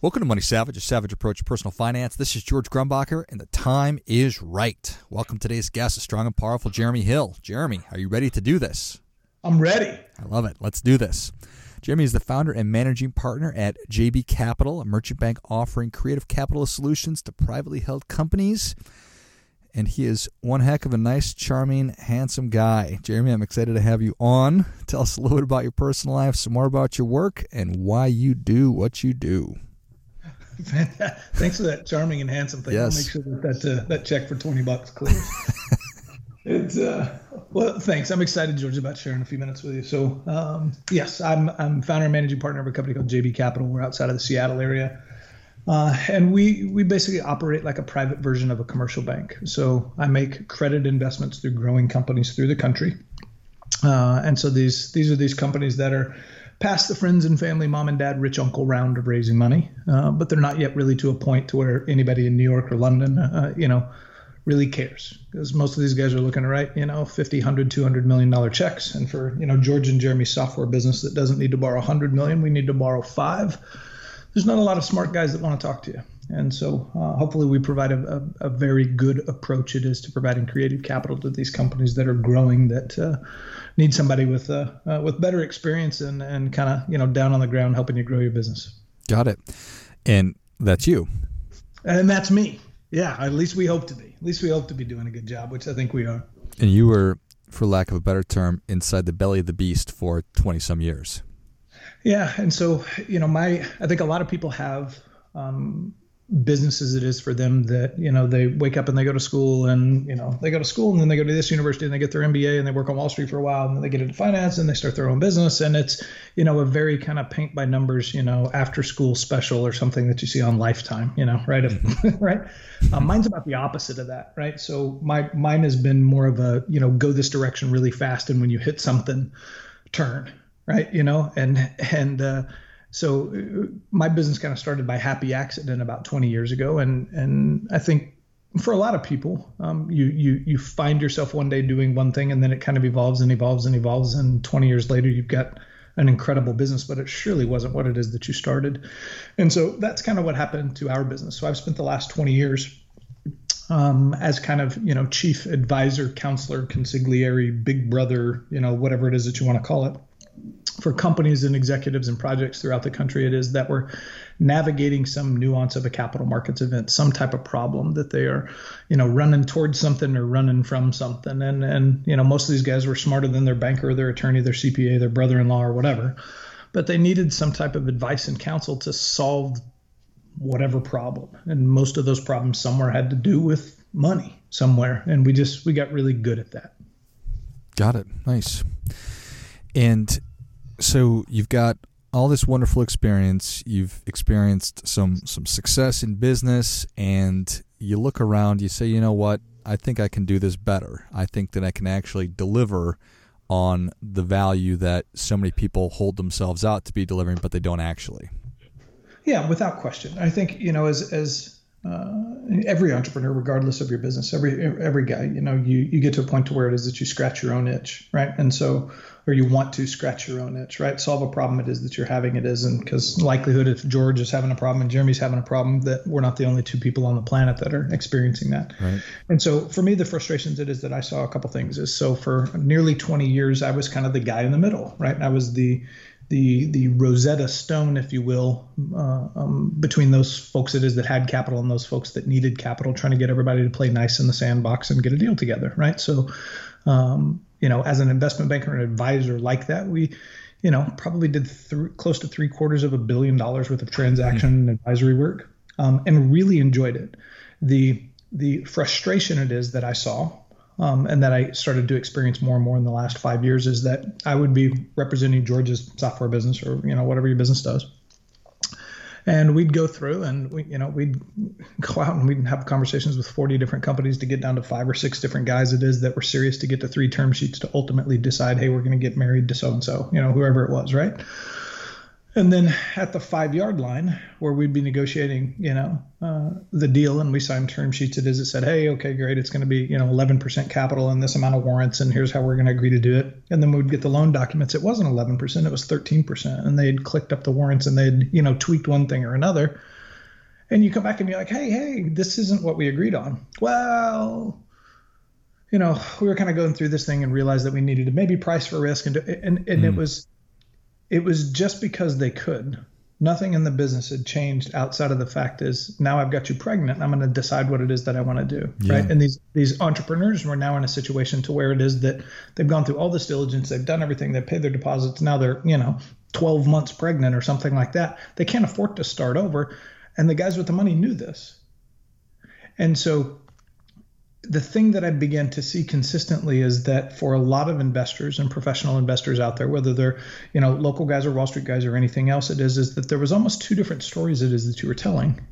Welcome to Money Savage, a savage approach to personal finance. This is George Grombacher, and the time is right. Welcome today's guest, a strong and powerful Jeremy Hill. Jeremy, are you ready to do this? I'm ready. I love it. Let's do this. Jeremy is the founder and managing partner at JB Capital, a merchant bank offering creative capital solutions to privately held companies. And he is one heck of a nice, charming, handsome guy. Jeremy, I'm excited to have you on. Tell us a little bit about your personal life, some more about your work, and why you do what you do. Thanks for that charming and handsome thing. Yes. I'll make sure that that, uh, that check for 20 bucks clears. it's, uh, well, thanks. I'm excited, George, about sharing a few minutes with you. So, um, yes, I'm, I'm founder and managing partner of a company called JB Capital. We're outside of the Seattle area. Uh, and we, we basically operate like a private version of a commercial bank. So I make credit investments through growing companies through the country. Uh, and so these these are these companies that are past the friends and family, mom and dad, rich uncle round of raising money, uh, but they're not yet really to a point to where anybody in New York or London, uh, you know, really cares because most of these guys are looking to write, you know, 50, 100, 200 million dollar checks. And for, you know, George and Jeremy's software business that doesn't need to borrow 100 million, we need to borrow five there's not a lot of smart guys that want to talk to you. And so uh, hopefully we provide a, a, a, very good approach it is to providing creative capital to these companies that are growing that uh, need somebody with uh, uh with better experience and, and kind of you know down on the ground helping you grow your business. Got it. And that's you. And that's me. Yeah, at least we hope to be. At least we hope to be doing a good job, which I think we are. And you were, for lack of a better term, inside the belly of the beast for 20 some years. Yeah, and so you know, my I think a lot of people have um, businesses. It is for them that you know they wake up and they go to school and you know they go to school and then they go to this university and they get their MBA and they work on Wall Street for a while and then they get into finance and they start their own business and it's you know a very kind of paint by numbers you know after school special or something that you see on Lifetime. You know, right? right. Um, mine's about the opposite of that, right? So my mine has been more of a you know go this direction really fast and when you hit something, turn right? You know, and and uh, so uh, my business kind of started by happy accident about 20 years ago, and and I think for a lot of people, um, you you you find yourself one day doing one thing, and then it kind of evolves and evolves and evolves, and 20 years later, you've got an incredible business, but it surely wasn't what it is that you started. And so that's kind of what happened to our business. So I've spent the last 20 years um, as kind of you know chief advisor, counselor, consigliere, big brother, you know whatever it is that you want to call it for companies and executives and projects throughout the country it is that we're navigating some nuance of a capital markets event some type of problem that they are you know running towards something or running from something. And and you know most of these guys were smarter than their banker their attorney their cpa their brother-in-law or whatever. But they needed some type of advice and counsel to solve whatever problem. And most of those problems somewhere had to do with money somewhere. And we just we got really good at that. Got it. Nice and so you've got all this wonderful experience. You've experienced some some success in business, and you look around. You say, you know what? I think I can do this better. I think that I can actually deliver on the value that so many people hold themselves out to be delivering, but they don't actually. Yeah, without question. I think you know, as as uh, every entrepreneur, regardless of your business, every every guy, you know, you you get to a point to where it is that you scratch your own itch, right? And so, or you want to scratch your own itch, right? Solve a problem it is that you're having. It isn't because likelihood if George is having a problem and Jeremy's having a problem, that we're not the only two people on the planet that are experiencing that. Right. And so, for me, the frustrations it is that I saw a couple things is so for nearly 20 years I was kind of the guy in the middle, right? I was the the the Rosetta Stone, if you will, uh, um, between those folks it is that had capital and those folks that needed capital, trying to get everybody to play nice in the sandbox and get a deal together, right? So, um, you know, as an investment banker and advisor like that, we, you know, probably did th- close to three quarters of a billion dollars worth of transaction mm-hmm. advisory work, um, and really enjoyed it. The the frustration it is that I saw um, and that I started to experience more and more in the last five years is that I would be representing George's software business or you know whatever your business does, and we'd go through and we you know we'd go out and we'd have conversations with 40 different companies to get down to five or six different guys it is that were serious to get to three term sheets to ultimately decide hey we're going to get married to so and so you know whoever it was right and then at the five yard line, where we'd be negotiating, you know, uh, the deal, and we signed term sheets, it is it said, hey, okay, great, it's going to be, you know, 11% capital and this amount of warrants, and here's how we're going to agree to do it. And then we'd get the loan documents. It wasn't 11%, it was 13%, and they'd clicked up the warrants and they'd, you know, tweaked one thing or another. And you come back and be like, hey, hey, this isn't what we agreed on. Well, you know, we were kind of going through this thing and realized that we needed to maybe price for risk, and and and mm. it was it was just because they could. Nothing in the business had changed outside of the fact is now I've got you pregnant. I'm going to decide what it is that I want to do, yeah. right? And these these entrepreneurs were now in a situation to where it is that they've gone through all this diligence, they've done everything, they've paid their deposits. Now they're you know 12 months pregnant or something like that. They can't afford to start over, and the guys with the money knew this, and so the thing that I began to see consistently is that for a lot of investors and professional investors out there, whether they're you know local guys or Wall Street guys or anything else, it is is that there was almost two different stories it is that you were telling.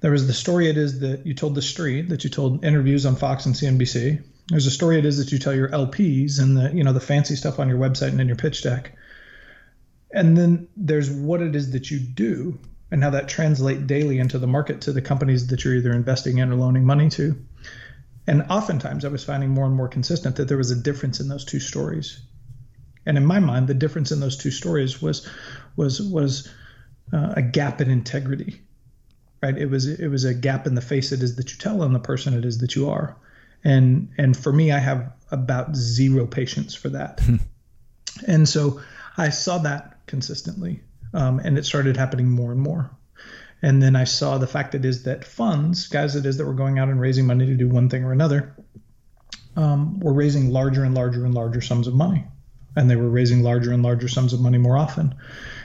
There was the story it is that you told the street, that you told interviews on Fox and CNBC. There's a story it is that you tell your LPs and the you know the fancy stuff on your website and in your pitch deck. And then there's what it is that you do and how that translate daily into the market to the companies that you're either investing in or loaning money to. And oftentimes I was finding more and more consistent that there was a difference in those two stories. And in my mind, the difference in those two stories was was was uh, a gap in integrity. Right? It was it was a gap in the face it is that you tell and the person it is that you are. And and for me, I have about zero patience for that. Hmm. and so I saw that consistently, um, and it started happening more and more. And then I saw the fact that is that funds, guys, it is that were going out and raising money to do one thing or another, um, were raising larger and larger and larger sums of money. And they were raising larger and larger sums of money more often.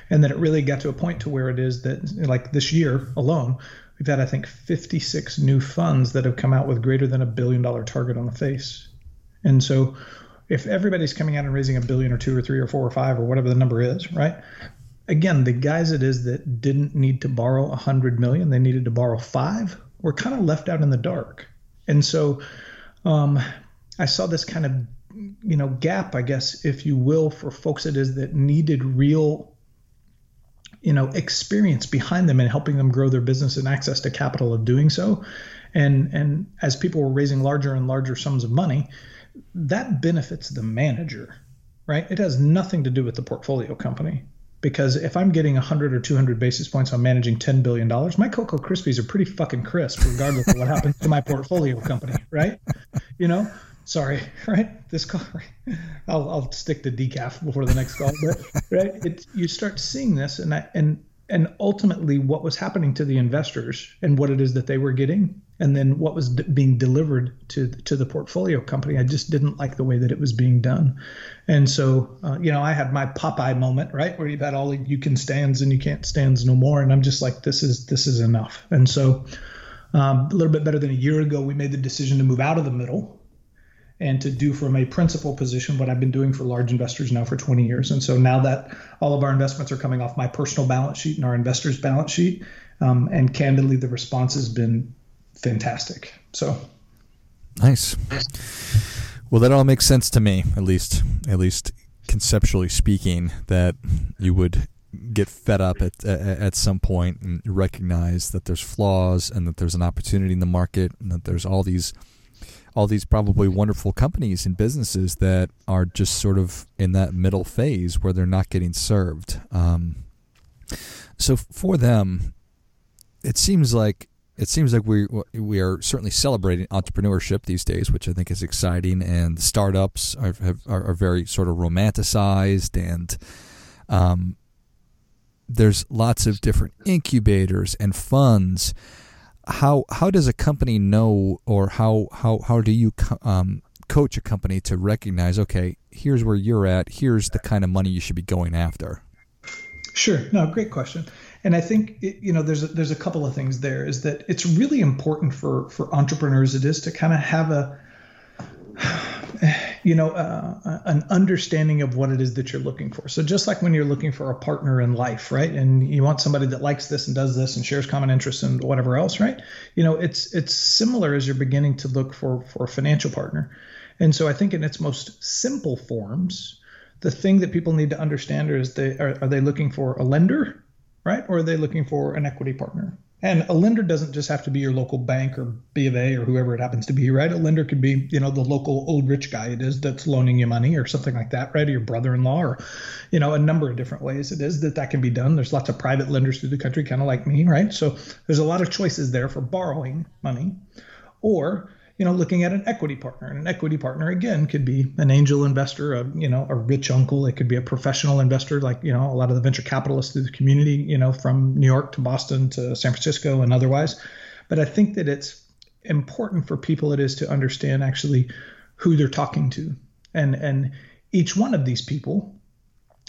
And then it really got to a point to where it is that, like this year alone, we've had, I think, 56 new funds that have come out with greater than a billion dollar target on the face. And so if everybody's coming out and raising a billion or two or three or four or five or whatever the number is, right? Again, the guys it is that didn't need to borrow a hundred million, they needed to borrow five, were kind of left out in the dark. And so um, I saw this kind of you know gap, I guess, if you will, for folks it is that needed real you know experience behind them and helping them grow their business and access to capital of doing so. And and as people were raising larger and larger sums of money, that benefits the manager, right? It has nothing to do with the portfolio company because if I'm getting 100 or 200 basis points on managing 10 billion dollars, my Cocoa Krispies are pretty fucking crisp, regardless of what happens to my portfolio company, right? You know, sorry, right? This call, I'll, I'll stick to decaf before the next call, but right, it, you start seeing this, and I, and and ultimately what was happening to the investors and what it is that they were getting and then what was d- being delivered to to the portfolio company i just didn't like the way that it was being done. And so uh, you know i had my popeye moment right where you've had all you can stands and you can't stands no more. And i'm just like this is this is enough. And so um, a little bit better than a year ago we made the decision to move out of the middle and to do from a principal position what I've been doing for large investors now for 20 years. And so now that all of our investments are coming off my personal balance sheet and our investors' balance sheet, um, and candidly, the response has been fantastic. So nice. Well, that all makes sense to me, at least, at least conceptually speaking, that you would get fed up at at some point and recognize that there's flaws and that there's an opportunity in the market and that there's all these all these probably wonderful companies and businesses that are just sort of in that middle phase where they're not getting served. Um, so for them, it seems like it seems like we we are certainly celebrating entrepreneurship these days, which I think is exciting. And startups are are, are very sort of romanticized, and um, there's lots of different incubators and funds how how does a company know, or how how how do you um, coach a company to recognize? Okay, here's where you're at. Here's the kind of money you should be going after. Sure. No, great question. And I think you know there's a, there's a couple of things there. Is that it's really important for for entrepreneurs. It is to kind of have a you know, uh, an understanding of what it is that you're looking for. So just like when you're looking for a partner in life, right, and you want somebody that likes this and does this and shares common interests and whatever else, right? You know, it's it's similar as you're beginning to look for for a financial partner. And so I think in its most simple forms, the thing that people need to understand is they are, are they looking for a lender, right, or are they looking for an equity partner? And a lender doesn't just have to be your local bank or B of A or whoever it happens to be, right? A lender could be, you know, the local old rich guy it is that's loaning you money or something like that, right? Or your brother-in-law or, you know, a number of different ways it is that that can be done. There's lots of private lenders through the country, kind of like me, right? So there's a lot of choices there for borrowing money. Or you know, looking at an equity partner. And an equity partner, again, could be an angel investor, a, you know, a rich uncle. It could be a professional investor, like, you know, a lot of the venture capitalists through the community, you know, from New York to Boston to San Francisco and otherwise. But I think that it's important for people it is to understand actually who they're talking to. And, and each one of these people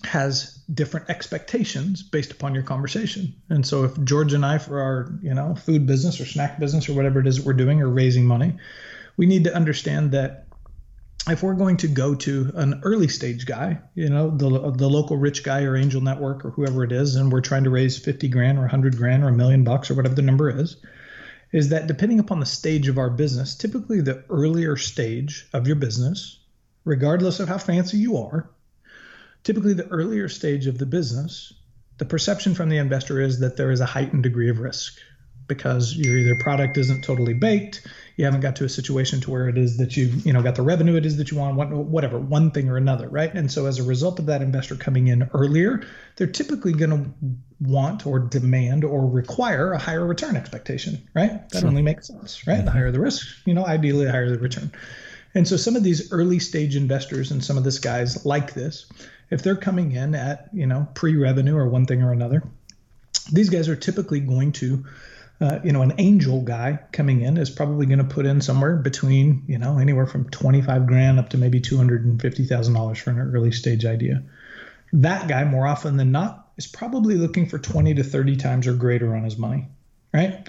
has different expectations based upon your conversation. And so if George and I for our, you know, food business or snack business or whatever it is that we're doing or raising money, we need to understand that if we're going to go to an early stage guy, you know, the the local rich guy or angel network or whoever it is, and we're trying to raise 50 grand or 100 grand or a million bucks or whatever the number is, is that depending upon the stage of our business, typically the earlier stage of your business, regardless of how fancy you are, Typically, the earlier stage of the business, the perception from the investor is that there is a heightened degree of risk because your either product isn't totally baked, you haven't got to a situation to where it is that you've you know got the revenue it is that you want, whatever, one thing or another, right? And so as a result of that investor coming in earlier, they're typically going to want or demand or require a higher return expectation, right? That sure. only makes sense, right? Mm-hmm. The higher the risk, you know, ideally the higher the return. And so some of these early stage investors and some of this guys like this if they're coming in at you know pre-revenue or one thing or another, these guys are typically going to uh, you know, an angel guy coming in is probably going to put in somewhere between, you know, anywhere from 25 grand up to maybe $250,000 for an early stage idea. That guy, more often than not, is probably looking for 20 to 30 times or greater on his money, right?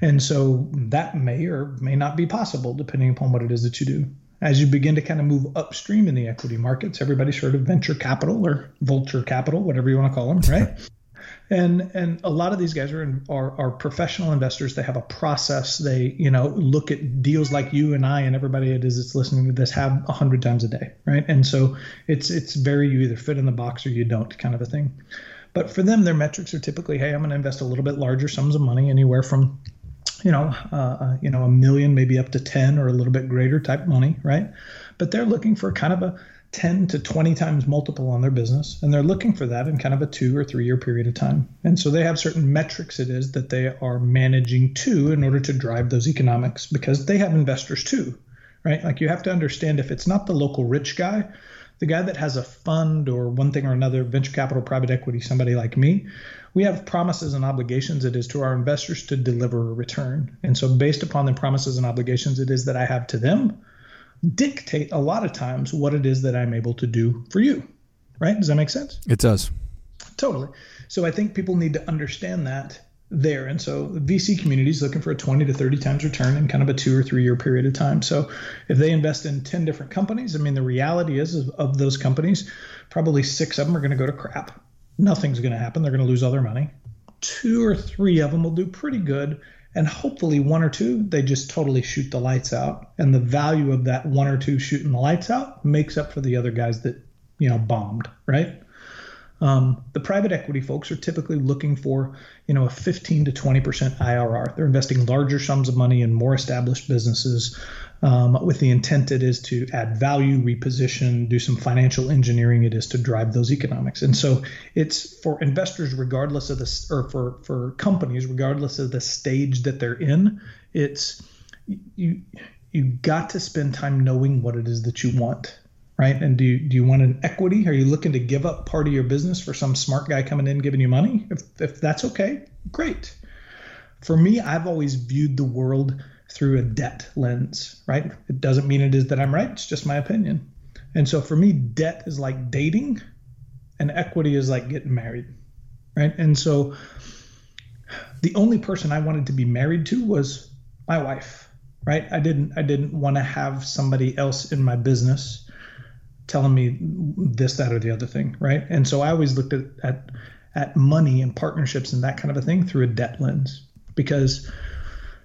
And so that may or may not be possible depending upon what it is that you do as you begin to kind of move upstream in the equity markets, everybody's heard of venture capital or vulture capital, whatever you want to call them, right? and and a lot of these guys are, in, are are professional investors. They have a process. They you know look at deals like you and I and everybody it is that's listening to this have a hundred times a day, right? And so it's it's very you either fit in the box or you don't kind of a thing. But for them, their metrics are typically, hey, I'm going to invest a little bit larger sums of money, anywhere from you know, uh, uh, you know, a million, maybe up to 10 or a little bit greater type money, right? But they're looking for kind of a 10 to 20 times multiple on their business, and they're looking for that in kind of a two or three year period of time. And so they have certain metrics it is that they are managing to in order to drive those economics because they have investors too, right? Like you have to understand if it's not the local rich guy, the guy that has a fund or one thing or another, venture capital, private equity, somebody like me, we have promises and obligations. It is to our investors to deliver a return. And so, based upon the promises and obligations it is that I have to them, dictate a lot of times what it is that I'm able to do for you. Right? Does that make sense? It does. Totally. So, I think people need to understand that there. And so the VC community is looking for a 20 to 30 times return in kind of a two or three year period of time. So if they invest in 10 different companies, I mean, the reality is of, of those companies, probably six of them are going to go to crap nothing's going to happen. They're going to lose all their money. Two or three of them will do pretty good. And hopefully, one or two, they just totally shoot the lights out. And the value of that one or two shooting the lights out makes up for the other guys that, you know, bombed, right? Um, the private equity folks are typically looking for, you know, a 15 to 20% IRR. They're investing larger sums of money in more established businesses um, with the intent it is to add value, reposition, do some financial engineering. It is to drive those economics. And so it's for investors, regardless of this, or for for companies, regardless of the stage that they're in. It's you you got to spend time knowing what it is that you want right? And do you, do you want an equity? Are you looking to give up part of your business for some smart guy coming in giving you money? If, if that's okay, great. For me, I've always viewed the world through a debt lens, right? It doesn't mean it is that I'm right, it's just my opinion. And so for me, debt is like dating and equity is like getting married, right? And so the only person I wanted to be married to was my wife, right? I didn't I didn't want to have somebody else in my business telling me this, that, or the other thing, right? And so I always looked at at, at money and partnerships and that kind of a thing through a debt lens. Because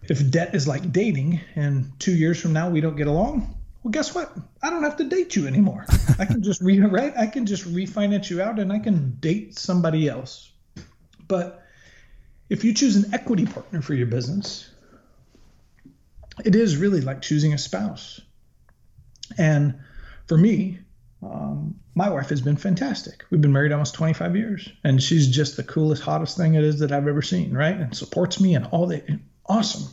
if debt is like dating and two years from now we don't get along well guess what? I don't have to date you anymore. I can just re right? I can just refinance you out and i can date somebody else. But if you choose an equity partner for your business it is really like choosing a spouse. And for me um, my wife has been fantastic. We've been married almost 25 years, and she's just the coolest, hottest thing it is that I've ever seen, right? And supports me and all that. Awesome.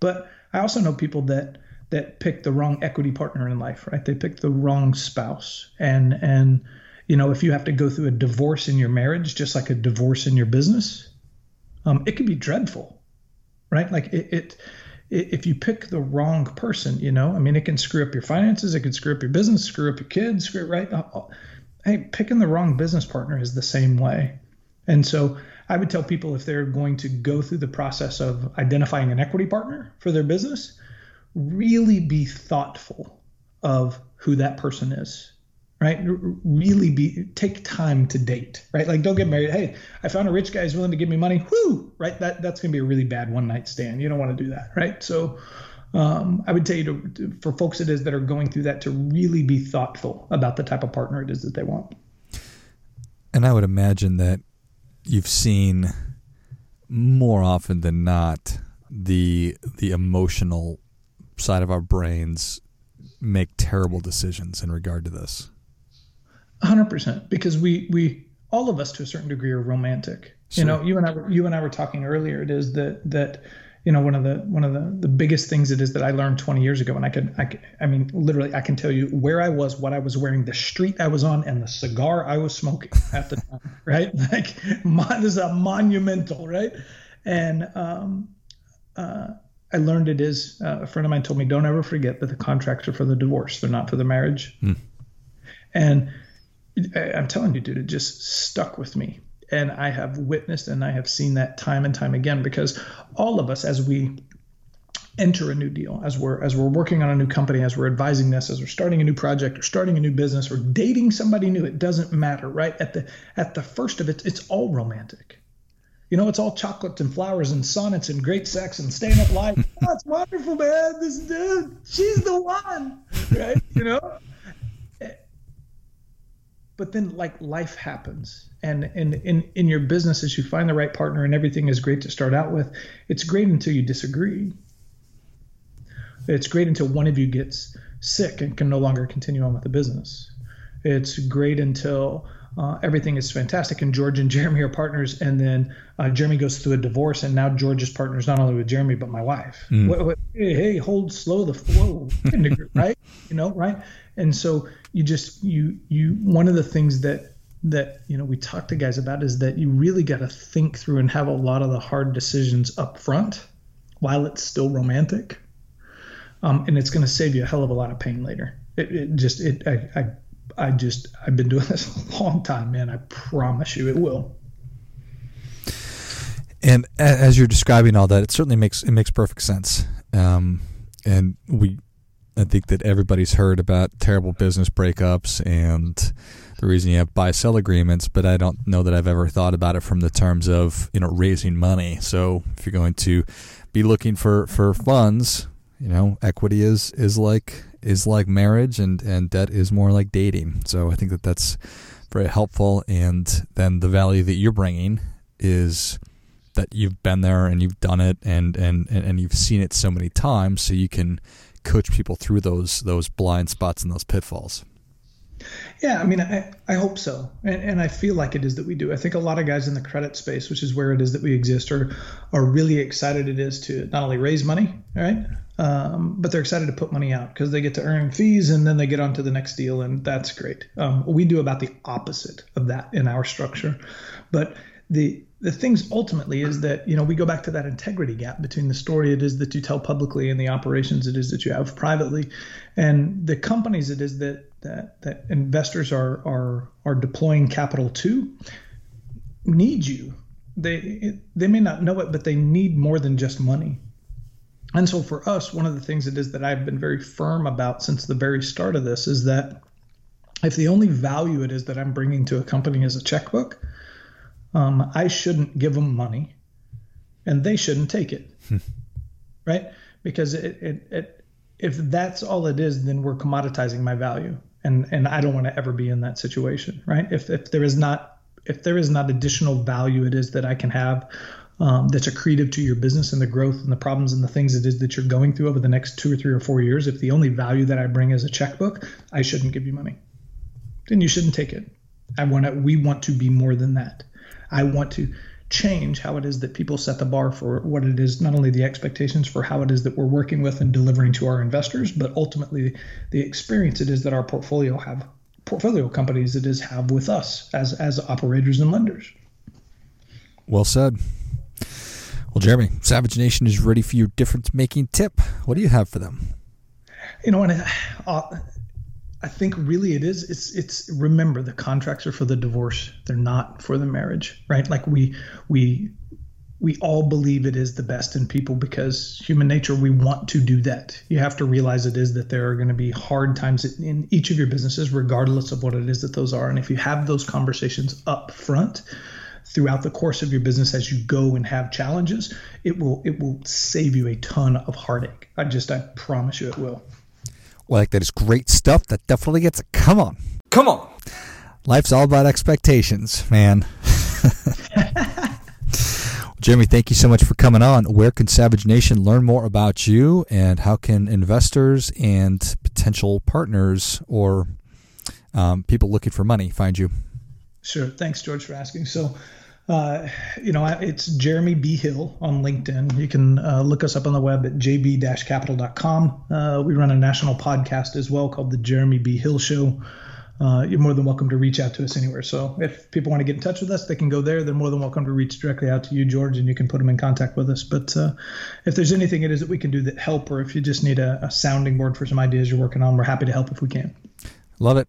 But I also know people that that pick the wrong equity partner in life, right? They pick the wrong spouse, and and you know if you have to go through a divorce in your marriage, just like a divorce in your business, um, it can be dreadful, right? Like it, it if you pick the wrong person, you know, I mean, it can screw up your finances, it can screw up your business, screw up your kids, screw right. Uh, uh, hey, picking the wrong business partner is the same way. And so I would tell people if they're going to go through the process of identifying an equity partner for their business, really be thoughtful of who that person is right? Really be take time to date, right? Like don't get married. Hey, I found a rich guy who's willing to give me money. Whoo, right? That that's gonna be a really bad one night stand. You don't want to do that, right? So um, I would tell you to, to, for folks it is that are going through that to really be thoughtful about the type of partner it is that they want. And I would imagine that you've seen more often than not the the emotional side of our brains make terrible decisions in regard to this. 100% because we we all of us to a certain degree are romantic. Sure. you know you and i were, you and i were talking earlier it is that that you know one of the one of the the biggest things it is that i learned 20 years ago and i could i could, i mean literally i can tell you where i was what i was wearing the street i was on and the cigar i was smoking at the time right? Like this is a monumental right? And um uh I learned it is uh, a friend of mine told me don't ever forget that the contracts are for the divorce. They're not for the marriage. Mm. and I'm telling you, dude, it just stuck with me. And I have witnessed and I have seen that time and time again because all of us, as we enter a new deal, as we're as we're working on a new company, as we're advising this, as we're starting a new project or starting a new business or dating somebody new, it doesn't matter, right? At the at the first of it, it's all romantic. You know, it's all chocolates and flowers and sonnets and great sex and staying up late. oh, it's wonderful, man. This dude, she's the one, right? You know, but then like life happens. And in, in in your business as you find the right partner and everything is great to start out with it's great until you disagree. It's great until one of you gets sick and can no longer continue on with the business. It's great until uh, everything is fantastic. And george and jeremy are partners. And then uh, jeremy goes through a divorce. And now george is partners not only with jeremy but my wife. Mm. what, what, hey, hey hold slow the flow right? You know right? And so you just you you one of the things that that you know we talk to guys about is that you really got to think through and have a lot of the hard decisions up front while it's still romantic. Um, and it's going to save you a hell of a lot of pain later. It, it just it I, I i just i've been doing this a long time man. I promise you it will. And as you're describing all that it certainly makes it makes perfect sense. Um, and we I think that everybody's heard about terrible business breakups and the reason you have buy sell agreements, but I don't know that I've ever thought about it from the terms of you know raising money. So if you're going to be looking for for funds, you know, equity is is like is like marriage, and and debt is more like dating. So I think that that's very helpful. And then the value that you're bringing is that you've been there and you've done it and and and you've seen it so many times, so you can coach people through those those blind spots and those pitfalls. Yeah, I mean, I, I hope so. And, and I feel like it is that we do. I think a lot of guys in the credit space, which is where it is that we exist, are, are really excited it is to not only raise money, right? Um, but they're excited to put money out because they get to earn fees and then they get on to the next deal. And that's great. Um, we do about the opposite of that in our structure. But the the things ultimately is that you know we go back to that integrity gap between the story it is that you tell publicly and the operations it is that you have privately and the companies it is that that that investors are are are deploying capital to need you they they may not know it but they need more than just money and so for us one of the things it is that I've been very firm about since the very start of this is that if the only value it is that I'm bringing to a company is a checkbook, um, I shouldn't give them money, and they shouldn't take it, hmm. right? Because it, it, it, if that's all it is, then we're commoditizing my value, and and I don't want to ever be in that situation, right? If if there is not if there is not additional value it is that I can have um, that's accretive to your business and the growth and the problems and the things it is that you're going through over the next two or three or four years, if the only value that I bring is a checkbook, I shouldn't give you money. Then you shouldn't take it. I want to, we want to be more than that. I want to change how it is that people set the bar for what it is, not only the expectations for how it is that we're working with and delivering to our investors, but ultimately the experience it is that our portfolio have portfolio companies it is have with us as as operators and lenders. Well said. Well, Jeremy, Savage Nation is ready for your difference making tip. What do you have for them? You know, and uh, I think really it is. It's it's remember the contracts are for the divorce. They're not for the marriage, right? Like we we we all believe it is the best in people because human nature we want to do that you have to realize it is that there are going to be hard times in each of your businesses regardless of what it is that those are and if you have those conversations up front throughout the course of your business as you go and have challenges, it will it will save you a ton of heartache. I just I promise you it will. Well, like that is great stuff. That definitely gets a come on. Come on. Life's all about expectations, man. Jeremy, thank you so much for coming on. Where can Savage Nation learn more about you, and how can investors and potential partners or um, people looking for money find you? Sure. Thanks, George, for asking. So, uh, you know, it's Jeremy B. Hill on LinkedIn. You can uh, look us up on the web at jb-capital.com. Uh, we run a national podcast as well called the Jeremy B. Hill Show. Uh, you're more than welcome to reach out to us anywhere. So if people want to get in touch with us, they can go there. They're more than welcome to reach directly out to you, George, and you can put them in contact with us. But uh, if there's anything it is that we can do that help, or if you just need a, a sounding board for some ideas you're working on, we're happy to help if we can. Love it.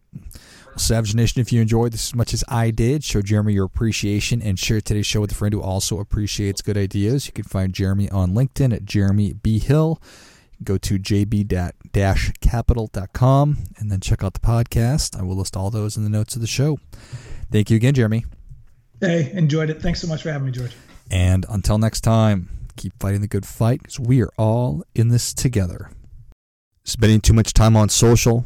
Savage Nation, if you enjoyed this as much as I did, show Jeremy your appreciation and share today's show with a friend who also appreciates good ideas. You can find Jeremy on LinkedIn at Jeremy B. Hill. Go to jb-capital.com and then check out the podcast. I will list all those in the notes of the show. Thank you again, Jeremy. Hey, enjoyed it. Thanks so much for having me, George. And until next time, keep fighting the good fight because we are all in this together. Spending too much time on social